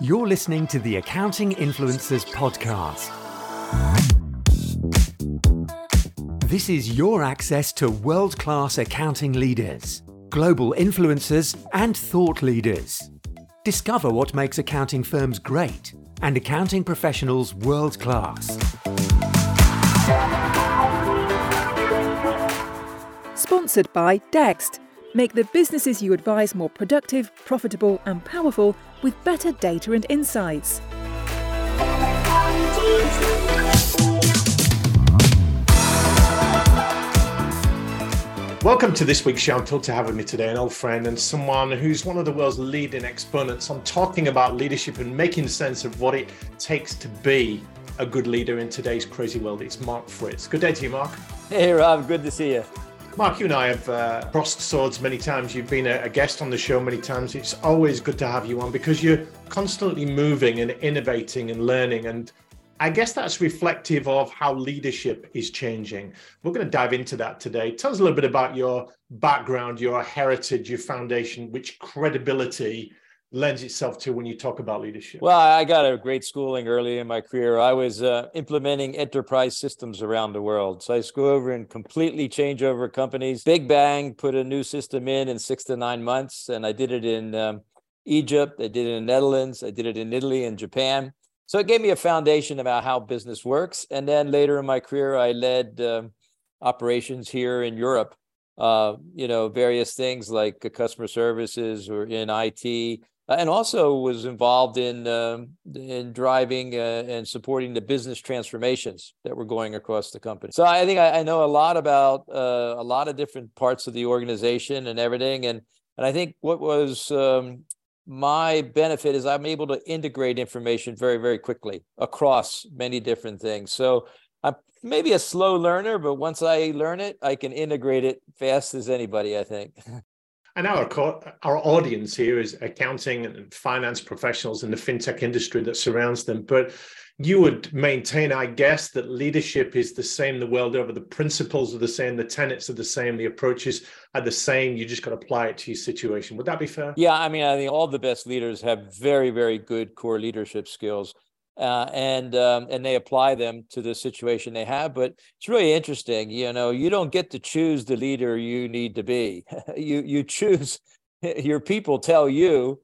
You're listening to the Accounting Influencers Podcast. This is your access to world class accounting leaders, global influencers, and thought leaders. Discover what makes accounting firms great and accounting professionals world class. Sponsored by Dext. Make the businesses you advise more productive, profitable, and powerful with better data and insights. Welcome to this week's show. I'm thrilled to have with me today an old friend and someone who's one of the world's leading exponents on talking about leadership and making sense of what it takes to be a good leader in today's crazy world. It's Mark Fritz. Good day to you, Mark. Hey, Rob. Good to see you. Mark, you and I have uh, crossed swords many times. You've been a, a, guest on the show many times. It's always good to have you on because you're constantly moving and innovating and learning. And I guess that's reflective of how leadership is changing. We're going to dive into that today. Tell us a little bit about your background, your heritage, your foundation, which credibility lends itself to when you talk about leadership? Well, I got a great schooling early in my career. I was uh, implementing enterprise systems around the world. So I just go over and completely change over companies. Big bang, put a new system in in six to nine months. And I did it in um, Egypt, I did it in the Netherlands, I did it in Italy and Japan. So it gave me a foundation about how business works. And then later in my career, I led um, operations here in Europe. Uh, you know, various things like customer services or in IT, and also was involved in um, in driving uh, and supporting the business transformations that were going across the company. So I think I, I know a lot about uh, a lot of different parts of the organization and everything. And and I think what was um, my benefit is I'm able to integrate information very very quickly across many different things. So I'm maybe a slow learner, but once I learn it, I can integrate it fast as anybody. I think. And our our audience here is accounting and finance professionals in the fintech industry that surrounds them. But you would maintain, I guess, that leadership is the same the world over. The principles are the same, the tenets are the same, the approaches are the same. You just got to apply it to your situation. Would that be fair? Yeah, I mean, I think all the best leaders have very, very good core leadership skills uh, and um, and they apply them to the situation they have. But it's really interesting. You know, you don't get to choose the leader you need to be. you you choose. Your people tell you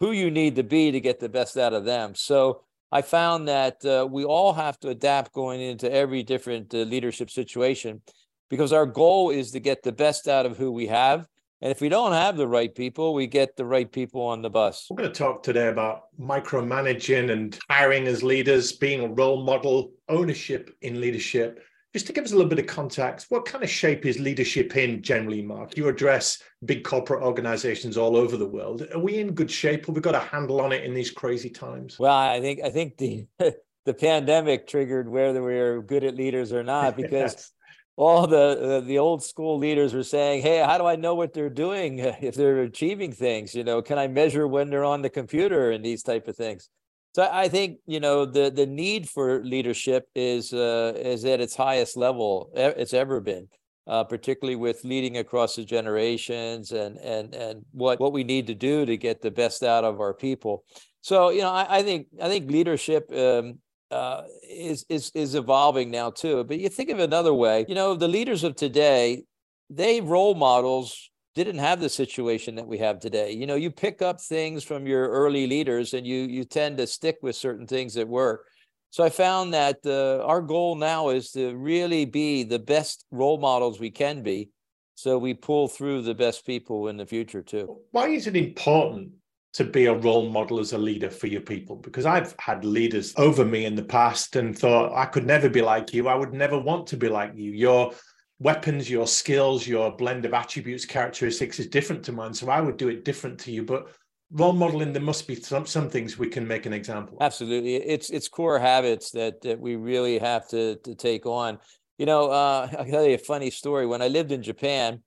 who you need to be to get the best out of them. So I found that uh, we all have to adapt going into every different uh, leadership situation because our goal is to get the best out of who we have and if we don't have the right people, we get the right people on the bus. We're going to talk today about micromanaging and hiring as leaders, being a role model, ownership in leadership. Just to give us a little bit of context, what kind of shape is leadership in generally, Mark? You address big corporate organizations all over the world. Are we in good shape? Have we got a handle on it in these crazy times? Well, I think I think the the pandemic triggered whether we're good at leaders or not because yes all the the old school leaders were saying, "Hey, how do I know what they're doing if they're achieving things? You know, can I measure when they're on the computer and these type of things?" So I think you know the the need for leadership is uh, is at its highest level it's ever been, uh, particularly with leading across the generations and and and what what we need to do to get the best out of our people. So you know, I, I think I think leadership um, uh, is is is evolving now too. But you think of another way, you know, the leaders of today, they role models didn't have the situation that we have today. You know, you pick up things from your early leaders, and you you tend to stick with certain things that work. So I found that uh, our goal now is to really be the best role models we can be, so we pull through the best people in the future too. Why is it important to be a role model as a leader for your people because I've had leaders over me in the past and thought I could never be like you. I would never want to be like you. Your weapons, your skills, your blend of attributes, characteristics is different to mine. So I would do it different to you. But role modeling, there must be some, some things we can make an example. Of. Absolutely. It's it's core habits that, that we really have to, to take on. You know, uh, I'll tell you a funny story. When I lived in Japan,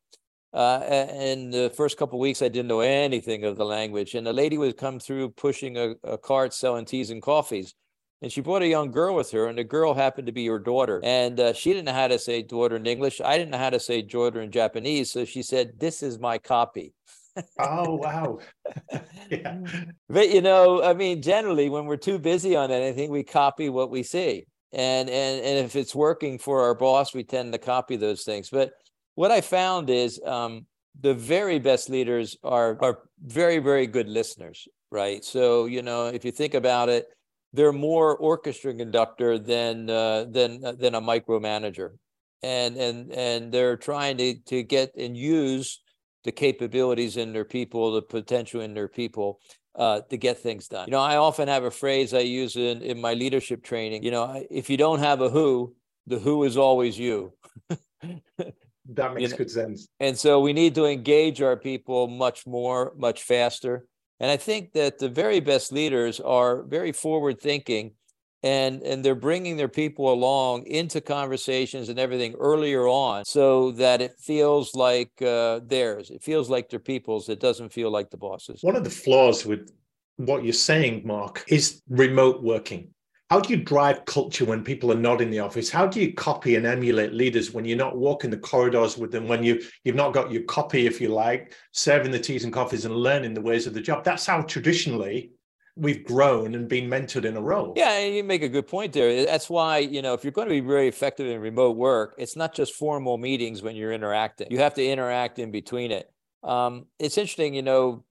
uh, and the first couple weeks, I didn't know anything of the language. And a lady would come through pushing a, a cart selling teas and coffees. And she brought a young girl with her, and the girl happened to be her daughter. And uh, she didn't know how to say daughter in English. I didn't know how to say daughter in Japanese. So she said, This is my copy. oh wow. yeah. But you know, I mean, generally when we're too busy on anything, we copy what we see. And and and if it's working for our boss, we tend to copy those things. But what I found is um, the very best leaders are are very very good listeners, right? So you know, if you think about it, they're more orchestra conductor than uh, than uh, than a micromanager, and and and they're trying to to get and use the capabilities in their people, the potential in their people. Uh, to get things done. You know, I often have a phrase I use in, in my leadership training. You know, if you don't have a who, the who is always you. That makes you know? good sense. And so we need to engage our people much more, much faster. And I think that the very best leaders are very forward thinking and and they're bringing their people along into conversations and everything earlier on so that it feels like uh, theirs it feels like their people's it doesn't feel like the bosses one of the flaws with what you're saying mark is remote working how do you drive culture when people are not in the office? How do you copy and emulate leaders when you're not walking the corridors with them when you you've not got your copy if you like serving the teas and coffees and learning the ways of the job? That's how traditionally we've grown and been mentored in a role. Yeah you make a good point there. That's why you know if you're going to be very effective in remote work it's not just formal meetings when you're interacting. You have to interact in between it. Um, it's interesting you know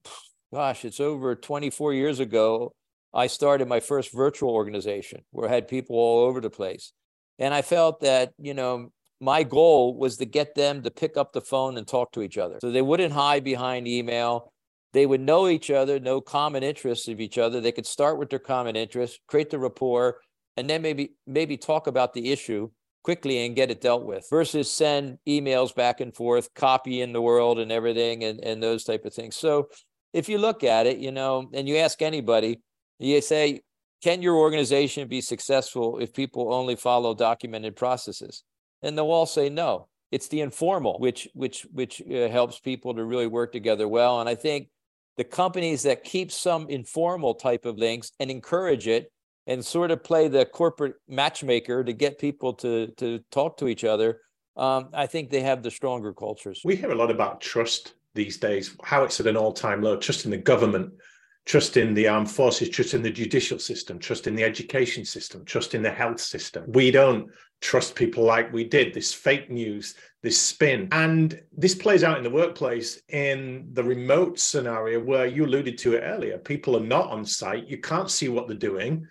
gosh it's over 24 years ago I started my first virtual organization where I had people all over the place. And I felt that, you know, my goal was to get them to pick up the phone and talk to each other. So they wouldn't hide behind email. They would know each other, know common interests of each other. They could start with their common interests, create the rapport, and then maybe maybe talk about the issue quickly and get it dealt with versus send emails back and forth, copy in the world and everything and, and those type of things. So if you look at it, you know, and you ask anybody, you say, can your organization be successful if people only follow documented processes? And they'll all say no. It's the informal, which which which uh, helps people to really work together well. And I think the companies that keep some informal type of links and encourage it and sort of play the corporate matchmaker to get people to to talk to each other, um, I think they have the stronger cultures. We hear a lot about trust these days, how it's at an all-time low, trust in the government, trust in the armed forces, trust in the judicial system, trust in the education system, trust in the health system. We don't trust people like we did, this fake news, this spin. And this plays out in the workplace in the remote scenario where you alluded to it earlier. People are not on site, you can't see what they're doing,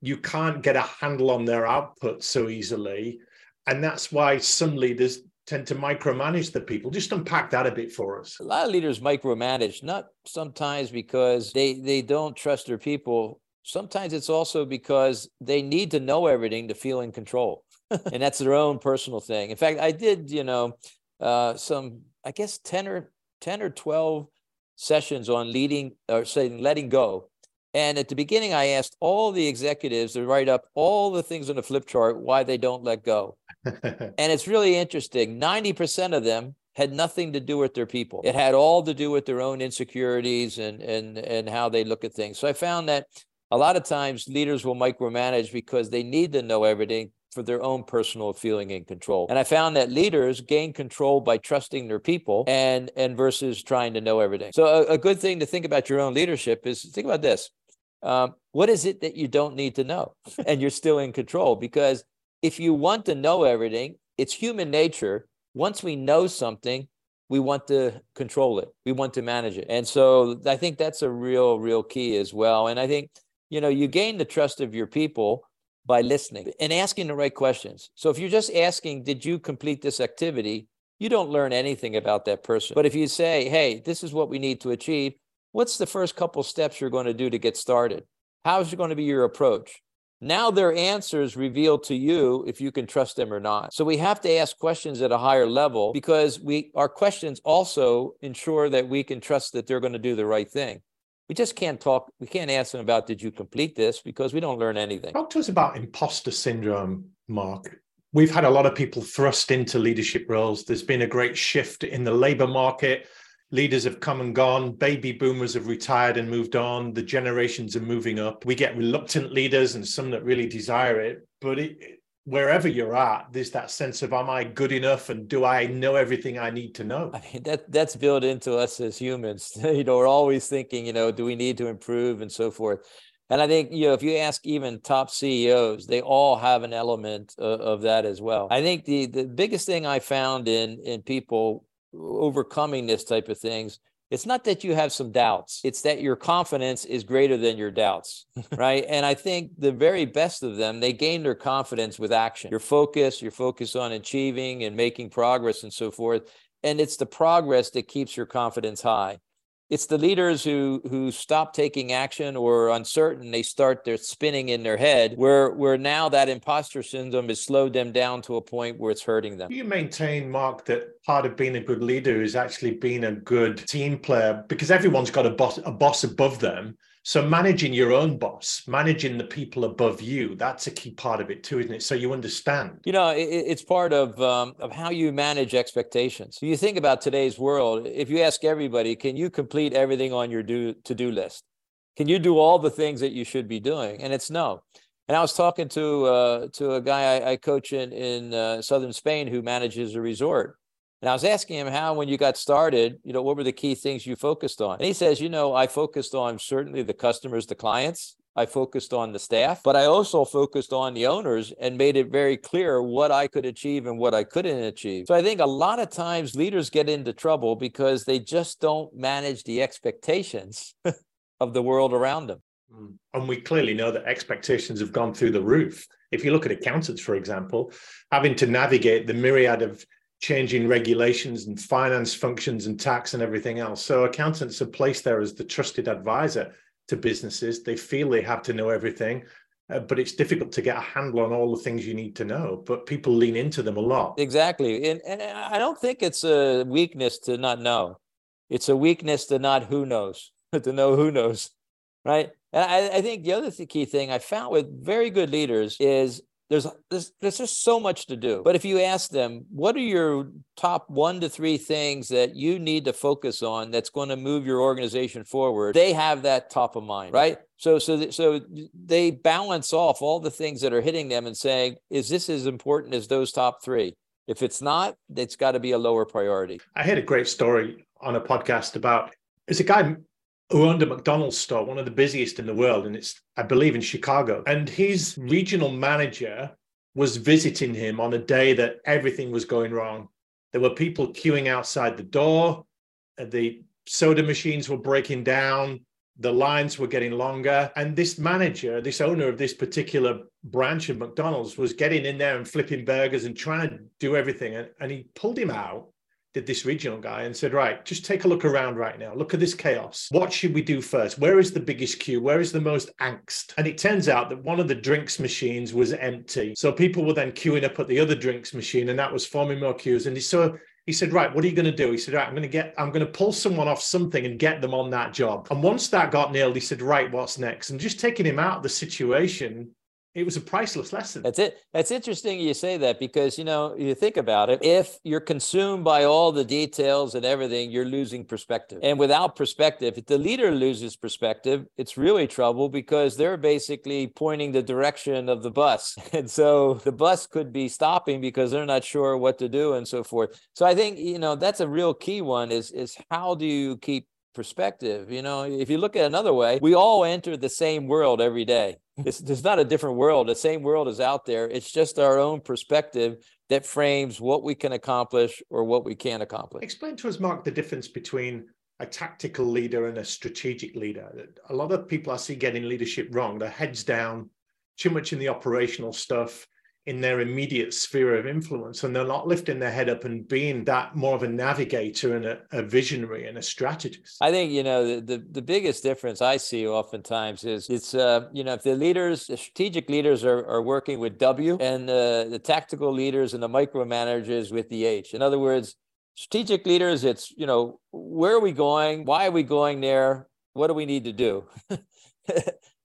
you can't get a handle on their output so easily. And that's why some leaders tend to micromanage the people. Just unpack that a bit for us. A lot of leaders micromanage, not sometimes because they they don't trust their people. Sometimes it's also because they need to know everything to feel in control, and that's their own personal thing. In fact, I did, you know, uh, some I guess ten or ten or twelve sessions on leading or saying letting go. And at the beginning, I asked all the executives to write up all the things on the flip chart why they don't let go. and it's really interesting. 90% of them had nothing to do with their people. It had all to do with their own insecurities and and and how they look at things. So I found that a lot of times leaders will micromanage because they need to know everything for their own personal feeling and control. And I found that leaders gain control by trusting their people and and versus trying to know everything. So a, a good thing to think about your own leadership is think about this. Um, what is it that you don't need to know and you're still in control because if you want to know everything, it's human nature. Once we know something, we want to control it. We want to manage it. And so I think that's a real, real key as well. And I think, you know, you gain the trust of your people by listening and asking the right questions. So if you're just asking, did you complete this activity? You don't learn anything about that person. But if you say, hey, this is what we need to achieve, what's the first couple steps you're going to do to get started? How's it going to be your approach? Now their answers reveal to you if you can trust them or not. So we have to ask questions at a higher level because we our questions also ensure that we can trust that they're going to do the right thing. We just can't talk, we can't ask them about did you complete this because we don't learn anything. Talk to us about imposter syndrome, Mark. We've had a lot of people thrust into leadership roles. There's been a great shift in the labor market leaders have come and gone baby boomers have retired and moved on the generations are moving up we get reluctant leaders and some that really desire it but it, wherever you're at, there's that sense of, am I good enough and do I know everything I need to know? I mean, that that's built into us as humans. you know, we're always thinking, you know, do we need to improve and so forth. And I think, you know, if you ask even top CEOs, they all have an element of, of that as well. I think the the biggest thing I found in in people overcoming this type of things it's not that you have some doubts it's that your confidence is greater than your doubts right? And i think the very best of them they gain their confidence with action. Your focus your focus on achieving and making progress and so forth and it's the progress that keeps your confidence high it's the leaders who who stop taking action or are uncertain they start their spinning in their head where where now that imposter syndrome has slowed them down to a point where it's hurting them. You maintain mark that part of being a good leader is actually being a good team player? Because everyone's got a boss a boss above them so managing your own boss, managing the people above you, that's a key part of it too, isn't it? So you understand. You know, it, it's part of um, of how you manage expectations. you think about today's world. If you ask everybody, can you complete everything on your do to do list? Can you do all the things that you should be doing? And it's no. And I was talking to uh, to a guy I, I coach in in uh, southern Spain who manages a resort, and I was asking him how, when you got started, you know, what were the key things you focused on? And he says, you know, I focused on certainly the customers, the clients. I focused on the staff, but I also focused on the owners and made it very clear what I could achieve and what I couldn't achieve. So I think a lot of times leaders get into trouble because they just don't manage the expectations of the world around them. Mm. And we clearly know that expectations have gone through the roof. If you look at accountants, for example, having to navigate the myriad of changing regulations and finance functions and tax and everything else. So accountants are placed there as the trusted advisor to businesses. They feel they have to know everything, uh, but it's difficult to get a handle on all the things you need to know. But people lean into them a lot. Exactly, and and I don't think it's a weakness to not know. It's a weakness to not who knows to know who knows, right? And I, I think the other th- key thing I found with very good leaders is there's, there's there's just so much to do. But if you ask them what are your top one to three things that you need to focus on that's going to move your organization forward they have that top of mind right? So so so they balance off all the things that are hitting them and saying is this as important as those top three? If it's not it's got to be a lower priority. I had a great story on a podcast about there's a guy who owned a McDonald's store, one of the busiest in the world, and it's, I believe, in Chicago. And his regional manager was visiting him on a day that everything was going wrong. There were people queuing outside the door, uh, the soda machines were breaking down, the lines were getting longer. And this manager, this owner of this particular branch of McDonald's, was getting in there and flipping burgers and trying to do everything. And, and he pulled him out did this regional guy and said, right, just take a look around right now. Look at this chaos. What should we do first? Where is the biggest queue? Where is the most angst? And it turns out that one of the drinks machines was empty. So people were then queuing up at the other drinks machine and that was forming more queues. And so he said, right, what are you going to do? He said, right, I'm going to get, I'm going to pull someone off something and get them on that job. And once that got nailed, he said, right, what's next? And just taking him out of the situation it was a priceless lesson. That's it. That's interesting you say that because you know you think about it. If you're consumed by all the details and everything, you're losing perspective. And without perspective, if the leader loses perspective, it's really trouble because they're basically pointing the direction of the bus, and so the bus could be stopping because they're not sure what to do and so forth. So I think you know that's a real key one. Is is how do you keep perspective. You know, if you look at another way, we all enter the same world every day. It's, not a different world. The same world is out there. It's just our own perspective that frames what we can accomplish or what we can't accomplish. Explain to us, Mark, the difference between a tactical leader and a strategic leader. A lot of people I see getting leadership wrong. Their heads down, too much in the operational stuff, in their immediate sphere of influence and they're not lifting their head up and being that more of a navigator and a, a visionary and a strategist. I think you know the, the, the, biggest difference i see oftentimes is it's uh, you know if the leaders the strategic leaders are, are working with w and uh, the tactical leaders and the micromanagers with the h. In other words strategic leaders it's you know where are we going? Why are we going there? What do we need to do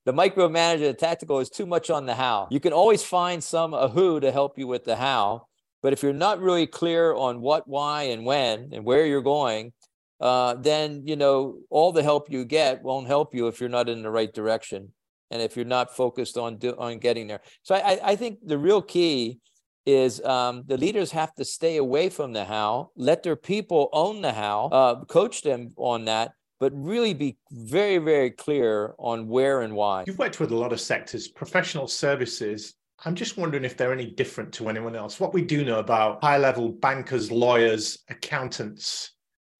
the micromanager, the tactical is too much on the how. You can always find some a who to help you with the how, but if you're not really clear on what, why, and when, and where you're going, uh, then you know all the help you get won't help you if you're not in the right direction. and if you're not focused on do, on getting there. So I, I think the real key is um, the leaders have to stay away from the how, let their people own the how, uh, coach them on that, but really be very, very clear on where and why. You've worked with a lot of sectors, professional services. I'm just wondering if they're any different to anyone else. What we do know about high level bankers, lawyers, accountants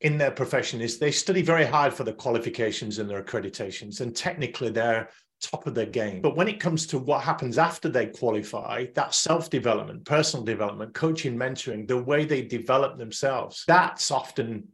in their profession is they study very hard for the qualifications and their accreditations, and technically they're top of their game. But when it comes to what happens after they qualify, that self development, personal development, coaching, mentoring, the way they develop themselves, that's often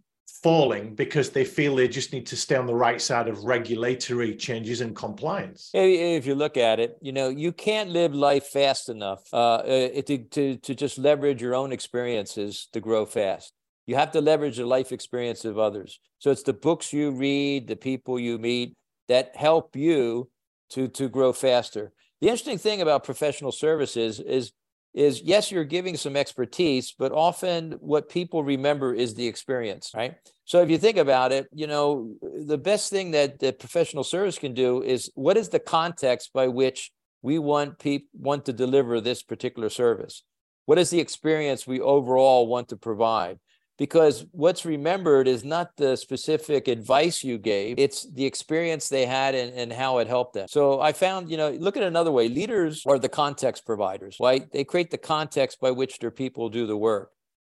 falling because they feel they just need to stay on the right side of regulatory changes and compliance. If you look at it, you know, you can't live life fast enough uh, uh, to, to, to just leverage your own experiences to grow fast. You have to leverage the life experience of others. So it's the books you read, the people you meet that help you to, to grow faster. The interesting thing about professional services is is yes, you're giving some expertise, but often what people remember is the experience, right? So if you think about it, you know, the best thing that the professional service can do is what is the context by which we want people want to deliver this particular service? What is the experience we overall want to provide? Because what's remembered is not the specific advice you gave it's the experience they had and, and how it helped them. So i found you know look at another way leaders are the context providers right? They create the context by which their people do the work.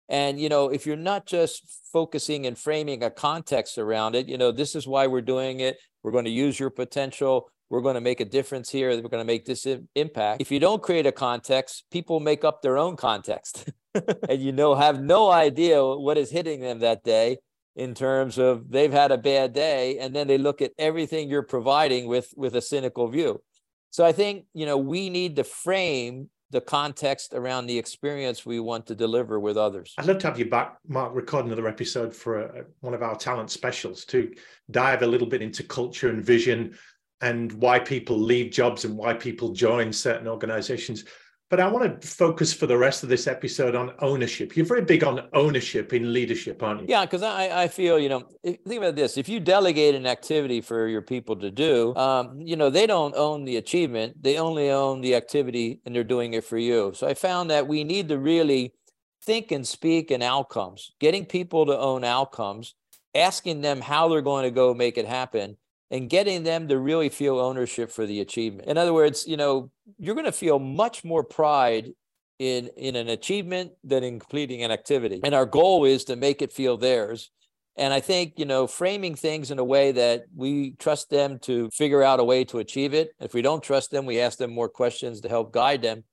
And you know if you're not just focusing and framing a context around it you know this is why we're doing it we're going to use your potential we're going to make a difference here we're going to make this impact. If you don't create a context people make up their own context and you know have no idea what is hitting them that day in terms of they've had a bad day and then they look at everything you're providing with with a cynical view so i think you know we need to frame the context around the experience we want to deliver with others. I'd love to have you back, Mark, record another episode for a, one of our talent specials to dive a little bit into culture and vision and why people leave jobs and why people join certain organizations. But I want to focus for the rest of this episode on ownership. You're very big on ownership in leadership, aren't you? Yeah, because I, I feel, you know, think about this. If you delegate an activity for your people to do, um, you know, they don't own the achievement, they only own the activity and they're doing it for you. So I found that we need to really think and speak in outcomes, getting people to own outcomes, asking them how they're going to go make it happen and getting them to really feel ownership for the achievement. In other words, you know, you're going to feel much more pride in in an achievement than in completing an activity. And our goal is to make it feel theirs. And I think, you know, framing things in a way that we trust them to figure out a way to achieve it. If we don't trust them, we ask them more questions to help guide them.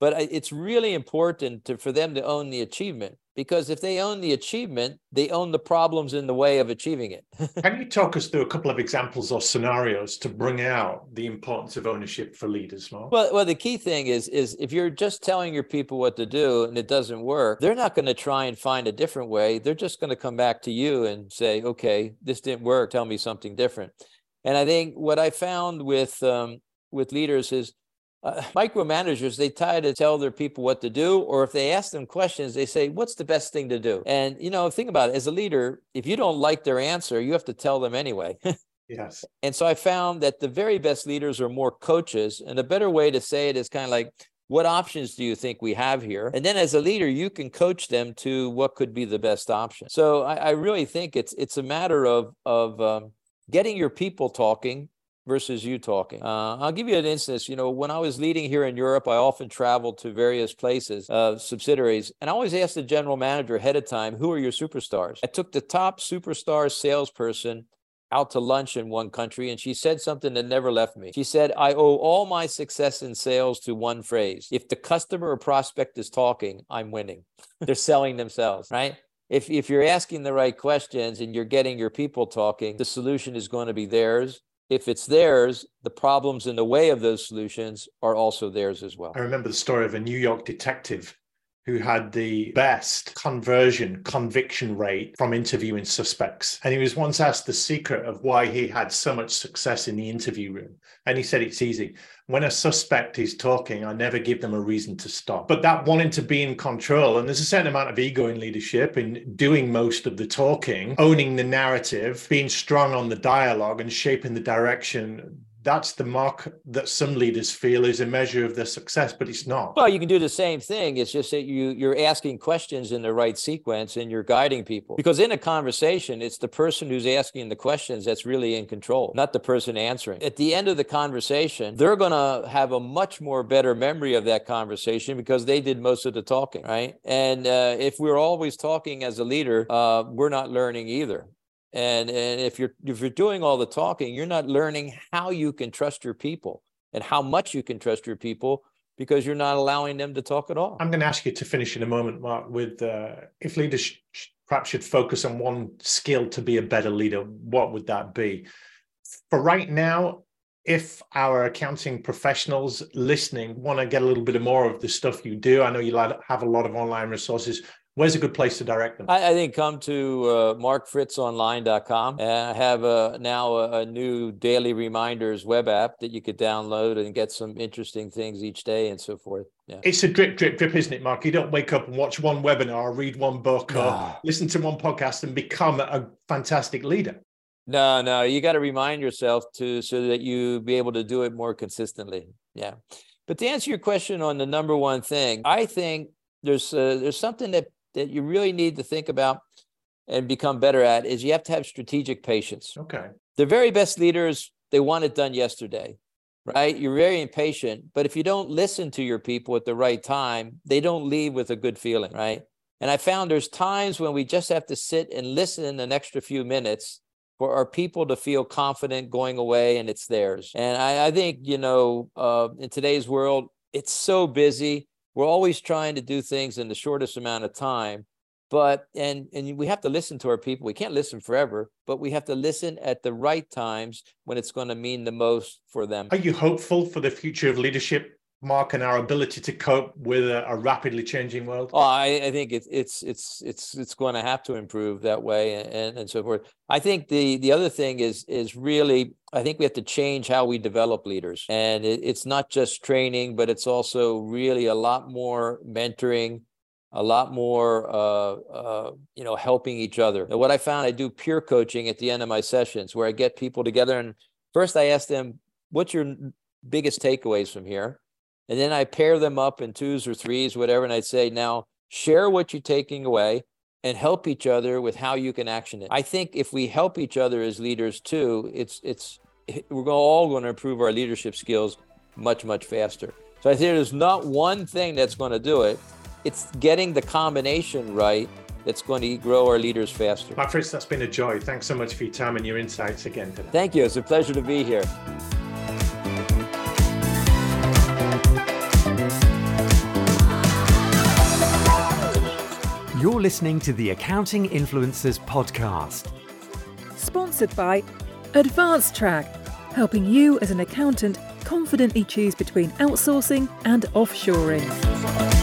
But it's really important to, for them to own the achievement because if they own the achievement, they own the problems in the way of achieving it. Can you talk us through a couple of examples or scenarios to bring out the importance of ownership for leaders, Mark? Well, well, the key thing is is if you're just telling your people what to do and it doesn't work, they're not going to try and find a different way. They're just going to come back to you and say, "Okay, this didn't work. Tell me something different." And I think what I found with um, with leaders is uh, micromanagers they try to tell their people what to do or if they ask them questions they say what's the best thing to do? And you know think about it as a leader if you don't like their answer you have to tell them anyway. Yes. And so i found that the very best leaders are more coaches and a better way to say it is kind of like what options do you think we have here? And then as a leader you can coach them to what could be the best option. So i, I really think it's it's a matter of of um, getting your people talking versus you talking. Uh, I'll give you an instance. You know, when I was leading here in Europe, I often traveled to various places, uh, subsidiaries, and I always asked the general manager ahead of time, who are your superstars? I took the top superstar salesperson out to lunch in one country and she said something that never left me. She said, I owe all my success in sales to one phrase. If the customer or prospect is talking, I'm winning. They're selling themselves, right? If, if you're asking the right questions and you're getting your people talking, the solution is going to be theirs if it's theirs, the problems in the way of those solutions are also theirs as well. I remember the story of a New York detective who had the best conversion conviction rate from interviewing suspects. And he was once asked the secret of why he had so much success in the interview room. And he said, It's easy. When a suspect is talking, I never give them a reason to stop. But that wanting to be in control, and there's a certain amount of ego in leadership in doing most of the talking, owning the narrative, being strong on the dialogue, and shaping the direction that's the mark that some leaders feel is a measure of their success, but it's not. Well, you can do the same thing. It's just that you you're asking questions in the right sequence and you're guiding people. Because in a conversation, it's the person who's asking the questions that's really in control, not the person answering. At the end of the conversation, they're going to have a much more better memory of that conversation because they did most of the talking, right? And uh, if we're always talking as a leader, uh, we're not learning either. And and if you're if you're doing all the talking, you're not learning how you can trust your people and how much you can trust your people because you're not allowing them to talk at all. I'm going to ask you to finish in a moment, Mark, with uh, if leaders sh- perhaps should focus on one skill to be a better leader, what would that be? For right now, if our accounting professionals listening want to get a little bit more of the stuff you do, I know you have a lot of online resources where's a good place to direct them? I, I think come to uh, markfritzonline.com. And I have a, now a, a, new daily reminders web app that you could download and get some interesting things each day and so forth. Yeah. It's a drip, drip, drip, isn't it, Mark? You don't wake up and watch one webinar, read one book, or listen to one podcast and become a fantastic leader. No, no, you got to remind yourself to so that you be able to do it more consistently. Yeah. But to answer your question on the number one thing, I think there's uh, there's something that that you really need to think about and become better at is you have to have strategic patience. Okay. The very best leaders, they want it done yesterday, right? You're very impatient, but if you don't listen to your people at the right time, they don't leave with a good feeling, right? And I found there's times when we just have to sit and listen an extra few minutes for our people to feel confident going away and it's theirs. And I, I think, you know, uh, in today's world, it's so busy we're always trying to do things in the shortest amount of time but and and we have to listen to our people. We can't listen forever but we have to listen at the right times when it's going to mean the most for them. Are you hopeful for the future of leadership mark and our ability to cope with a, a rapidly changing world oh I, I think it's it's it's it's it's going to have to improve that way and, and so forth i think the the other thing is is really I think we have to change how we develop leaders. And it, it's not just training, but it's also really a lot more mentoring, a lot more, uh, uh, you know, helping each other. And what I found, I do peer coaching at the end of my sessions where I get people together. And first I ask them, what's your biggest takeaways from here? And then I pair them up in twos or threes, whatever. And I'd say, now share what you're taking away and help each other with how you can action it. I think if we help each other as leaders too, it's it's we're all going to improve our leadership skills much much faster. So I think there's not one thing that's going to do it. It's getting the combination right that's going to grow our leaders faster. Mark Fritz, that's been a joy. Thanks so much for your time and your insights again today. Thank you. It's a pleasure to be here. You're listening to the Accounting Influencers podcast. Sponsored by AdvanceTrack, helping you as an accountant confidently choose between outsourcing and offshoring.